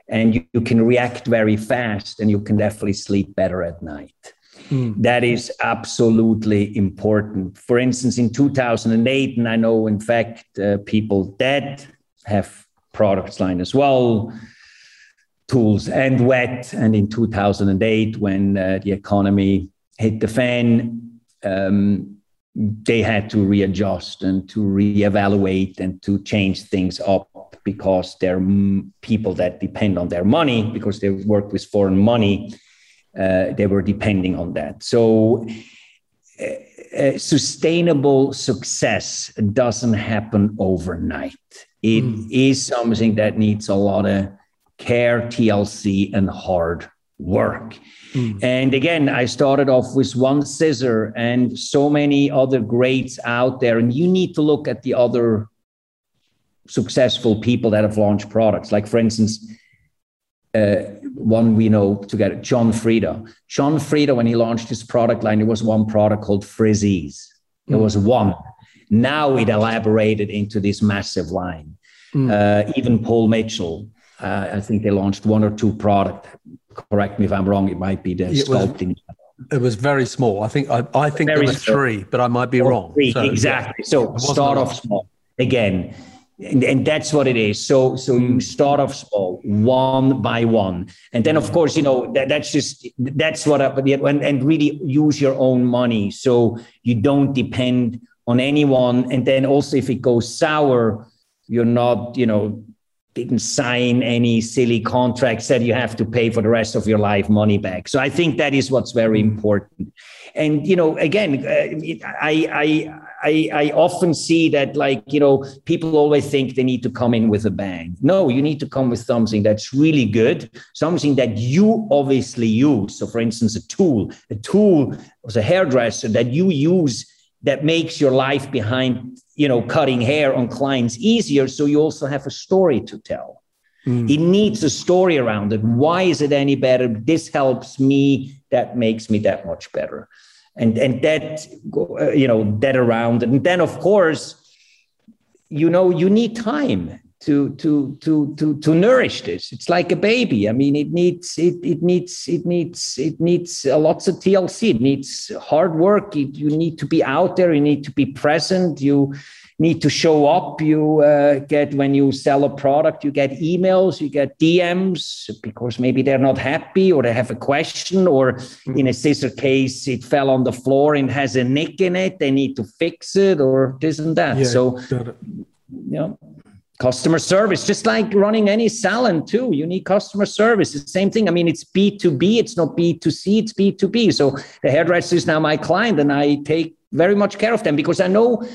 and you, you can react very fast and you can definitely sleep better at night. Mm. That is absolutely important. For instance, in 2008, and I know, in fact, uh, people that have products line as well, tools and wet. And in 2008, when uh, the economy hit the fan, um, they had to readjust and to reevaluate and to change things up because they're people that depend on their money because they work with foreign money uh, they were depending on that. So, uh, uh, sustainable success doesn't happen overnight. It mm. is something that needs a lot of care, TLC, and hard work. Mm. And again, I started off with one scissor and so many other greats out there. And you need to look at the other successful people that have launched products. Like, for instance, uh, one we know together, John Frieda. John Frieda, when he launched his product line, there was one product called Frizz-Ease. There mm. was one. Now it elaborated into this massive line. Mm. Uh, even Paul Mitchell, uh, I think they launched one or two product. Correct me if I'm wrong. It might be the it sculpting. Was, it was very small. I think I, I think very there were three, but I might be wrong. Three, so, exactly. So start off small. Again, and, and, that's what it is so so you hmm. start off small one by one and then of course you know that, that's just that's what I, and, and really use your own money so you don't depend on anyone and then also if it goes sour you're not you know didn't sign any silly contracts that you have to pay for the rest of your life money back. So I think that is what's very mm. important. And you know, again, uh, I I I, I often see that like you know people always think they need to come in with a bang. No, you need to come with something that's really good, something that you obviously use. So, for instance, a tool, a tool as a hairdresser that you use that makes your life behind you know cutting hair on clients easier. So you also have a story to tell. Mm. It needs a story around it. Why is it any better? This helps me. That makes me that much better and and that uh, you know that around. And then of course you know you need time to to to to to nourish this. It's like a baby. I mean it needs it it needs it needs it needs lots of tlc it needs hard work. It, you need to be out there. You need to be present. You need to show up. You uh, get when you sell a product, you get emails, you get DMs because maybe they're not happy or they have a question, or mm-hmm. in a scissor case, it fell on the floor and has a nick in it. They need to fix it or this and that. Yeah, so, you know, customer service, just like running any salon too. You need customer service. It's the same thing. I mean, it's B2B, it's not B2C, it's B2B. So the hairdresser is now my client and I take very much care of them because I know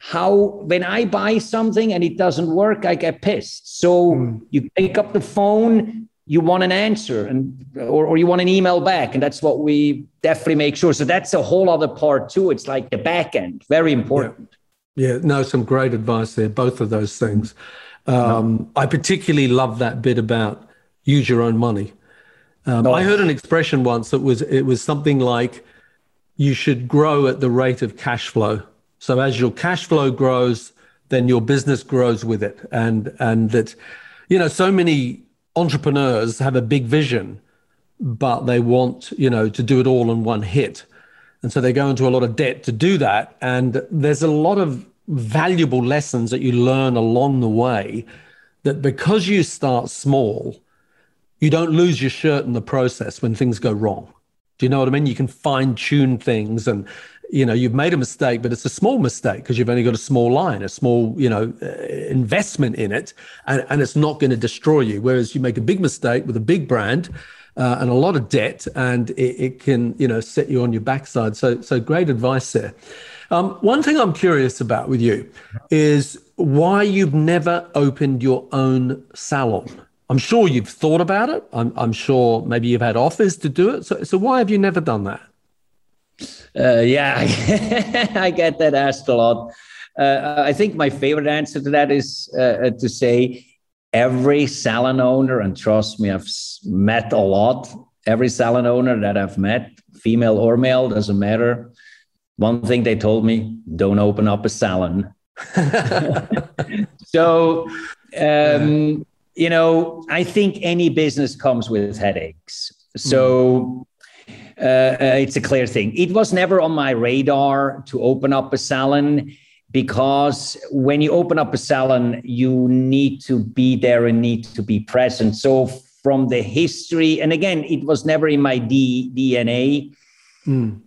how when I buy something and it doesn't work, I get pissed. So mm. you pick up the phone, you want an answer and or, or you want an email back. And that's what we definitely make sure. So that's a whole other part too. It's like the back end, very important. Yeah, yeah no, some great advice there, both of those things. Um, no. I particularly love that bit about use your own money. Um, I heard an expression once that was it was something like you should grow at the rate of cash flow so as your cash flow grows, then your business grows with it. And and that, you know, so many entrepreneurs have a big vision, but they want, you know, to do it all in one hit. And so they go into a lot of debt to do that. And there's a lot of valuable lessons that you learn along the way that because you start small, you don't lose your shirt in the process when things go wrong. Do you know what I mean? You can fine tune things and you know you've made a mistake but it's a small mistake because you've only got a small line a small you know uh, investment in it and, and it's not going to destroy you. Whereas you make a big mistake with a big brand uh, and a lot of debt and it, it, can you know set you on your backside. So so great advice there. Um, one thing i'm curious about with you is why you've never opened your own salon. I'm sure you've thought about it. I'm, I'm sure maybe you've had offers to do it. So, so why have you never done that uh, yeah, I get that asked a lot. Uh, I think my favorite answer to that is uh, to say every salon owner, and trust me, I've met a lot. Every salon owner that I've met, female or male, doesn't matter. One thing they told me: don't open up a salon. so, um, you know, I think any business comes with headaches. So uh, uh, it's a clear thing. It was never on my radar to open up a salon because when you open up a salon, you need to be there and need to be present. So from the history, and again, it was never in my D, DNA. Mm.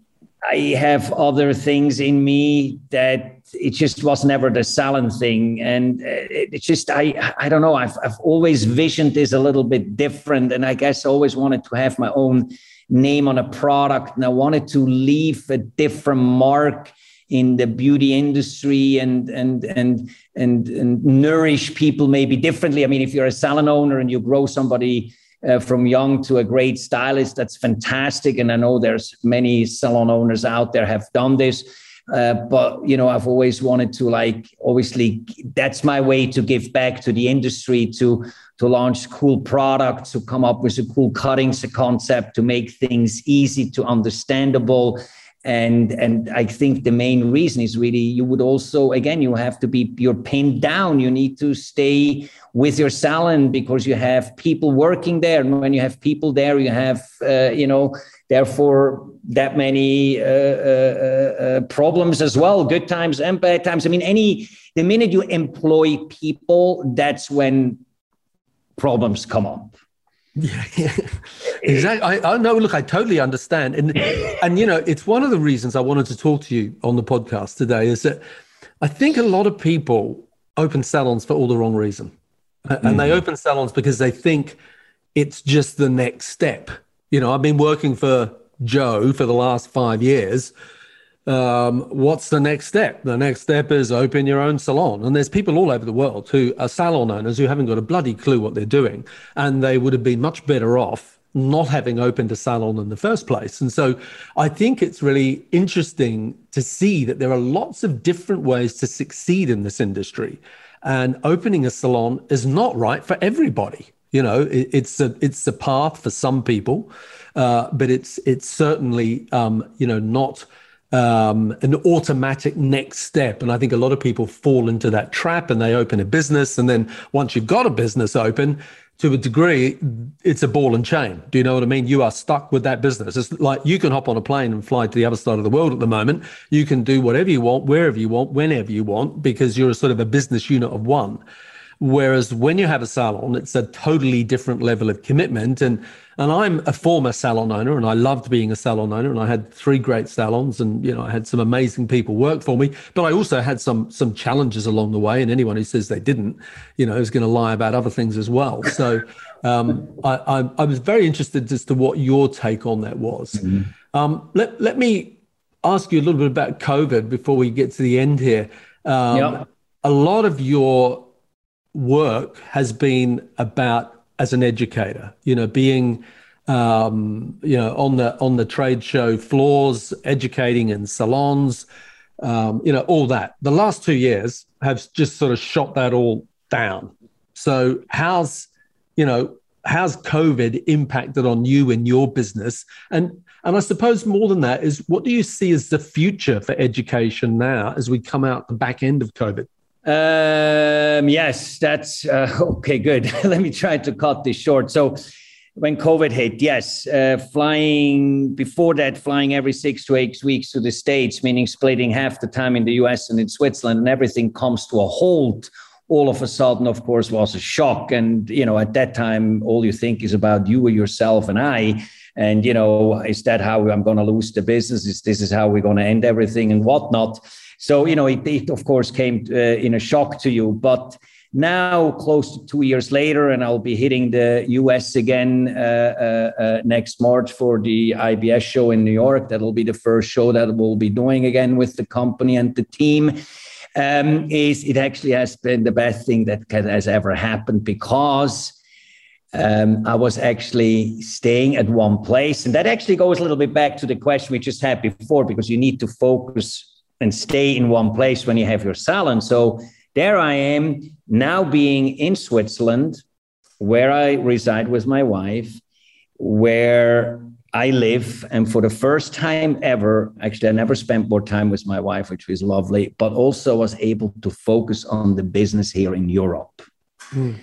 I have other things in me that it just was never the salon thing, and it's just I I don't know. I've I've always visioned this a little bit different, and I guess always wanted to have my own name on a product and I wanted to leave a different mark in the beauty industry and and and and, and nourish people maybe differently. I mean, if you're a salon owner and you grow somebody uh, from young to a great stylist, that's fantastic. And I know there's many salon owners out there have done this. Uh, but you know, I've always wanted to like, obviously, that's my way to give back to the industry to to launch cool products, to come up with a cool cutting a concept, to make things easy to understandable. And and I think the main reason is really you would also again you have to be you're pinned down. You need to stay with your salon because you have people working there, and when you have people there, you have uh, you know therefore that many uh, uh, uh, problems as well, good times and bad times. I mean, any the minute you employ people, that's when problems come up. Yeah, yeah. exactly. I, I know. Look, I totally understand, and and you know, it's one of the reasons I wanted to talk to you on the podcast today is that I think a lot of people open salons for all the wrong reason. and mm. they open salons because they think it's just the next step. You know, I've been working for Joe for the last five years. Um, what's the next step? The next step is open your own salon. And there's people all over the world who are salon owners who haven't got a bloody clue what they're doing. And they would have been much better off not having opened a salon in the first place. And so I think it's really interesting to see that there are lots of different ways to succeed in this industry. And opening a salon is not right for everybody. You know, it, it's a it's a path for some people, uh, but it's it's certainly um, you know not um, an automatic next step. And I think a lot of people fall into that trap and they open a business. And then once you've got a business open, to a degree, it's a ball and chain. Do you know what I mean? You are stuck with that business. It's like you can hop on a plane and fly to the other side of the world at the moment. You can do whatever you want, wherever you want, whenever you want, because you're a sort of a business unit of one. Whereas when you have a salon, it's a totally different level of commitment. And and I'm a former salon owner, and I loved being a salon owner. And I had three great salons, and you know I had some amazing people work for me. But I also had some some challenges along the way. And anyone who says they didn't, you know, is going to lie about other things as well. So um, I, I, I was very interested as to what your take on that was. Mm-hmm. Um, let let me ask you a little bit about COVID before we get to the end here. Um, yep. A lot of your work has been about as an educator, you know, being um, you know on the on the trade show floors, educating in salons, um, you know, all that. The last two years have just sort of shot that all down. So how's you know how's COVID impacted on you and your business? And and I suppose more than that is what do you see as the future for education now as we come out the back end of COVID? Um, yes, that's uh, okay. Good. Let me try to cut this short. So, when COVID hit, yes, uh, flying before that, flying every six to eight weeks to the States, meaning splitting half the time in the US and in Switzerland, and everything comes to a halt all of a sudden, of course, was a shock. And, you know, at that time, all you think is about you or yourself and I. And, you know, is that how I'm going to lose the business? Is this is how we're going to end everything and whatnot? So, you know, it, it of course came uh, in a shock to you. But now, close to two years later, and I'll be hitting the US again uh, uh, uh, next March for the IBS show in New York. That'll be the first show that we'll be doing again with the company and the team. Um, is it actually has been the best thing that has ever happened because um, I was actually staying at one place. And that actually goes a little bit back to the question we just had before, because you need to focus and stay in one place when you have your salon. So there I am now being in Switzerland, where I reside with my wife, where I live. And for the first time ever, actually, I never spent more time with my wife, which was lovely, but also was able to focus on the business here in Europe. Mm.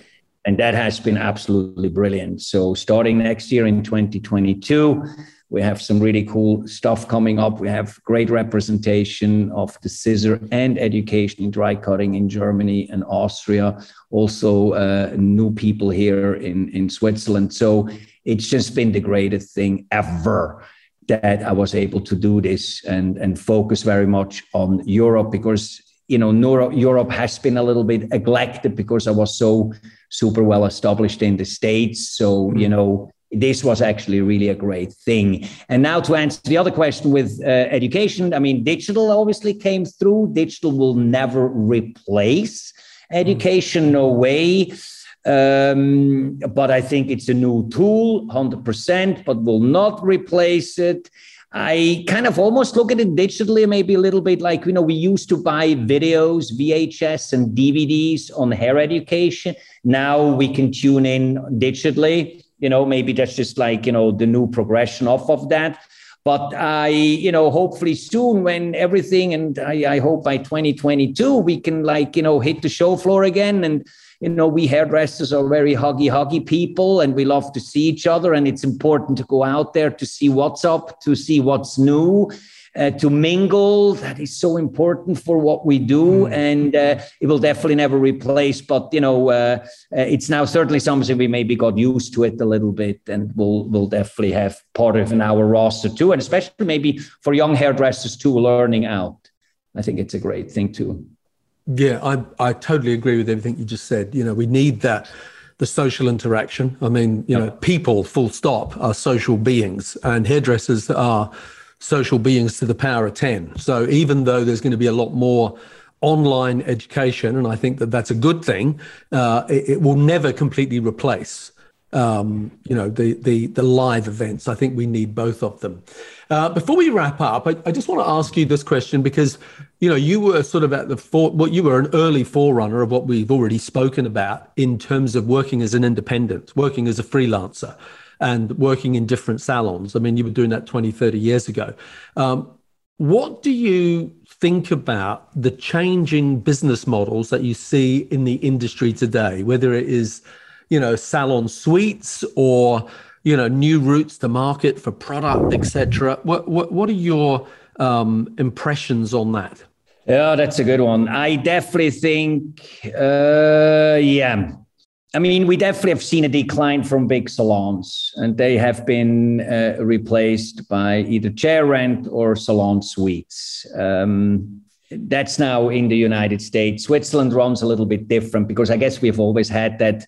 And that has been absolutely brilliant. So, starting next year in 2022, we have some really cool stuff coming up. We have great representation of the scissor and education in dry cutting in Germany and Austria. Also, uh, new people here in, in Switzerland. So it's just been the greatest thing ever that I was able to do this and, and focus very much on Europe because you know Europe has been a little bit neglected because I was so super well established in the States. So, you mm. know, this was actually really a great thing. And now to answer the other question with uh, education, I mean, digital obviously came through. Digital will never replace education, no way. Um, but I think it's a new tool, 100%, but will not replace it. I kind of almost look at it digitally, maybe a little bit like, you know, we used to buy videos, VHS, and DVDs on hair education. Now we can tune in digitally you know maybe that's just like you know the new progression off of that but i you know hopefully soon when everything and I, I, hope by 2022 we can like you know hit the show floor again and you know we hairdressers are very huggy huggy people and we love to see each other and it's important to go out there to see what's up to see what's new uh, to mingle. That is so important for what we do, mm. and uh, it will definitely never replace. But you know, uh, uh, it's now certainly something we maybe got used to it a little bit, and we'll we'll definitely have part of in our roster too, and especially maybe for young hairdressers too, learning out. I think it's a great thing too. Yeah, I I totally agree with everything you just said. You know, we need that the social interaction. I mean, you know, people, full stop, are social beings, and hairdressers are social beings to the power of 10. So even though there's going to be a lot more online education, and I think that that's a good thing, uh, it, it, will never completely replace. Um, you know the, the the live events. I think we need both of them. Uh, before we wrap up, I, I just want to ask you this question because you know, you were sort of at the for, well, you were an early forerunner of what we've already spoken about in terms of working as an independent, working as a freelancer, and working in different salons. I mean, you were doing that 20, 30 years ago. Um, what do you think about the changing business models that you see in the industry today, whether it is, you know, salon suites or, you know, new routes to market for product, etc. What, what, what are your um, impressions on that? Yeah, that's a good one. I definitely think, uh, yeah. I mean, we definitely have seen a decline from big salons, and they have been uh, replaced by either chair rent or salon suites. Um, that's now in the United States. Switzerland runs a little bit different because I guess we've always had that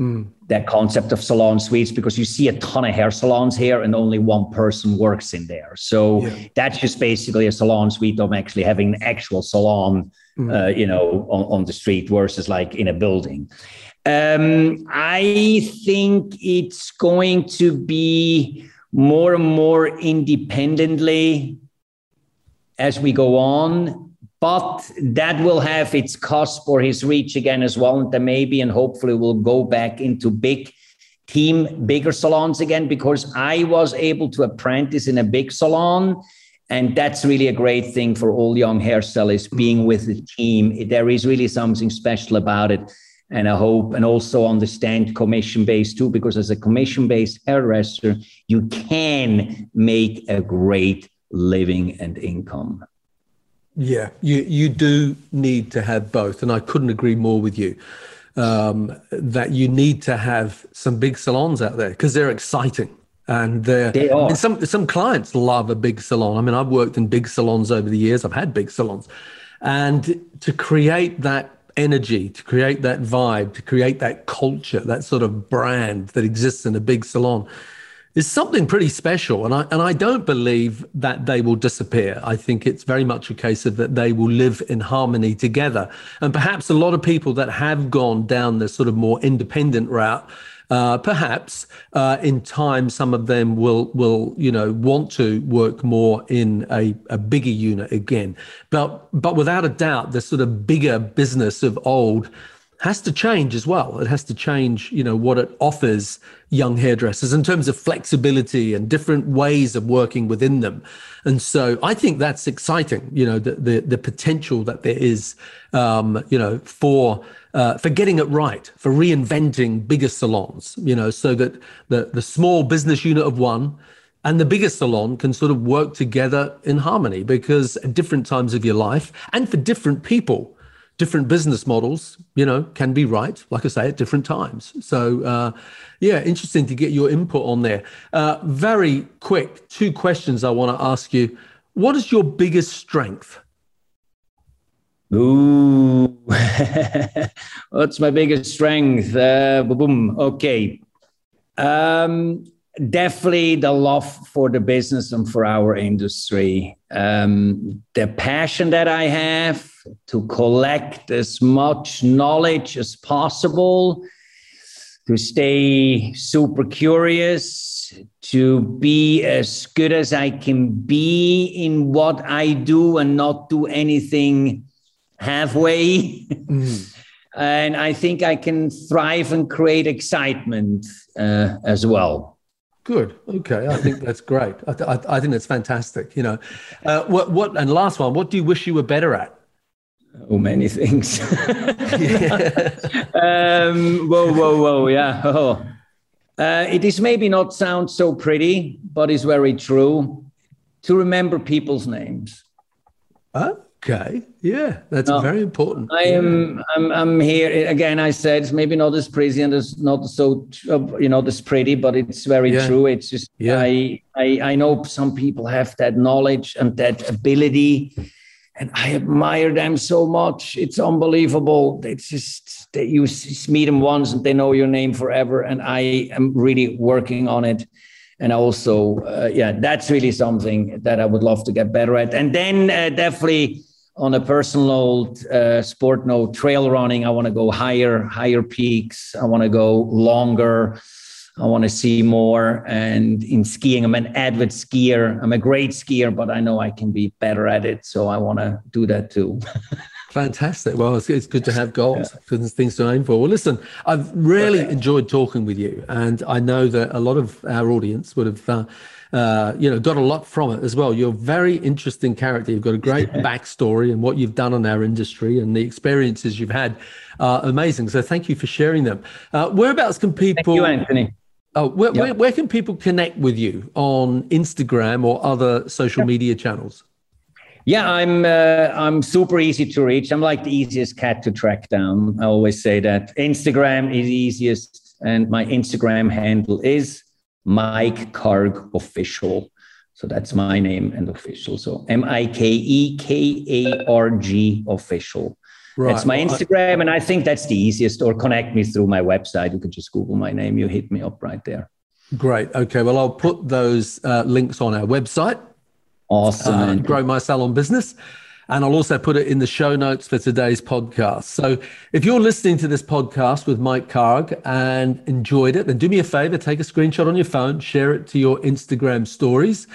mm. that concept of salon suites because you see a ton of hair salons here and only one person works in there. So yeah. that's just basically a salon suite of actually having an actual salon, mm. uh, you know, on, on the street versus like in a building. Um, I think it's going to be more and more independently as we go on but that will have its cost for his reach again as well. And maybe and hopefully we'll go back into big team, bigger salons again, because I was able to apprentice in a big salon. And that's really a great thing for all young hairstylists being with the team. There is really something special about it. And I hope and also understand commission based too, because as a commission based hairdresser, you can make a great living and income. Yeah, you you do need to have both, and I couldn't agree more with you. Um, that you need to have some big salons out there because they're exciting and they're they are. Some some clients love a big salon. I mean, I've worked in big salons over the years. I've had big salons, and to create that energy, to create that vibe, to create that culture, that sort of brand that exists in a big salon is something pretty special. And I, and I don't believe that they will disappear. I think it's very much a case of that they will live in harmony together. And perhaps a lot of people that have gone down this sort of more independent route, uh, perhaps uh, in time, some of them will will you know want to work more in a, a bigger unit again. But but without a doubt, the sort of bigger business of old has to change as well. It has to change, you know, what it offers young hairdressers in terms of flexibility and different ways of working within them. And so I think that's exciting, you know, the the, the potential that there is, um, you know, for uh, for getting it right, for reinventing bigger salons, you know, so that the the small business unit of one and the bigger salon can sort of work together in harmony because at different times of your life and for different people different business models, you know, can be right, like I say, at different times. So, uh, yeah, interesting to get your input on there. Uh, very quick, two questions I want to ask you. What is your biggest strength? Ooh, what's my biggest strength? Uh, boom. Okay. Um, definitely the love for the business and for our industry. Um, the passion that I have to collect as much knowledge as possible, to stay super curious, to be as good as I can be in what I do and not do anything halfway. Mm. and I think I can thrive and create excitement uh, as well. Good. Okay. I think that's great. I, th- I, think that's fantastic. You know, uh, what, what, and last one, what do you wish you were better at? Oh, many things. um, whoa, whoa, whoa. Yeah. Oh. Uh, it is maybe not sound so pretty, but it's very true to remember people's names. Okay. Yeah, that's no, very important. I am. I'm. I'm here again. I said it's maybe not as pretty and it's not so you know as pretty, but it's very yeah. true. It's just yeah. I, I I know some people have that knowledge and that ability, and I admire them so much. It's unbelievable. It's just that you meet them once and they know your name forever. And I am really working on it. And also, uh, yeah, that's really something that I would love to get better at. And then uh, definitely on a personal uh, sport note, trail running. I want to go higher, higher peaks. I want to go longer. I want to see more. And in skiing, I'm an avid skier. I'm a great skier, but I know I can be better at it. So I want to do that too. Fantastic. Well, it's, it's, good to have goals, yeah. good things to aim for. Well, listen, I've really okay. enjoyed talking with you, and I know that a lot of our audience would have, uh, uh, you know, got a lot from it as well. You're a very interesting character. You've got a great backstory and what you've done in our industry and the experiences you've had are amazing. So, thank you for sharing them. Uh, whereabouts can people? Thank you, Anthony. Oh, where, yep. where, where, can people connect with you on Instagram or other social yep. media channels? Yeah, I'm uh, I'm super easy to reach. I'm like the easiest cat to track down. I always say that Instagram is easiest, and my Instagram handle is Mike Karg Official. So that's my name and official. So M I K E K A R G Official. Right. That's my Instagram, and I think that's the easiest. Or connect me through my website. You can just Google my name. You hit me up right there. Great. Okay. Well, I'll put those uh, links on our website. Awesome. Uh, grow my salon business. And I'll also put it in the show notes for today's podcast. So if you're listening to this podcast with Mike Karg and enjoyed it, then do me a favor, take a screenshot on your phone, share it to your Instagram stories.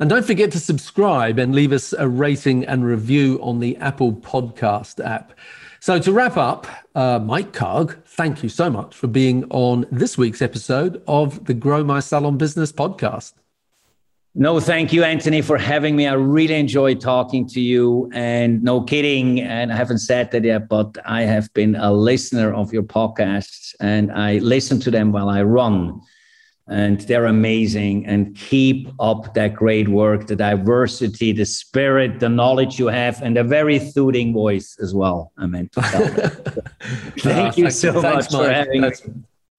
And don't forget to subscribe and leave us a rating and review on the Apple Podcast app. So, to wrap up, uh, Mike Karg, thank you so much for being on this week's episode of the Grow My Salon Business podcast. No, thank you, Anthony, for having me. I really enjoyed talking to you. And no kidding, and I haven't said that yet, but I have been a listener of your podcasts and I listen to them while I run and they're amazing. And keep up that great work, the diversity, the spirit, the knowledge you have, and a very soothing voice as well. I meant to tell Thank uh, you so thanks, much Mike. for having That's, me.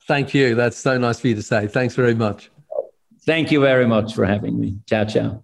Thank you. That's so nice for you to say. Thanks very much. Thank you very much for having me. Ciao, ciao.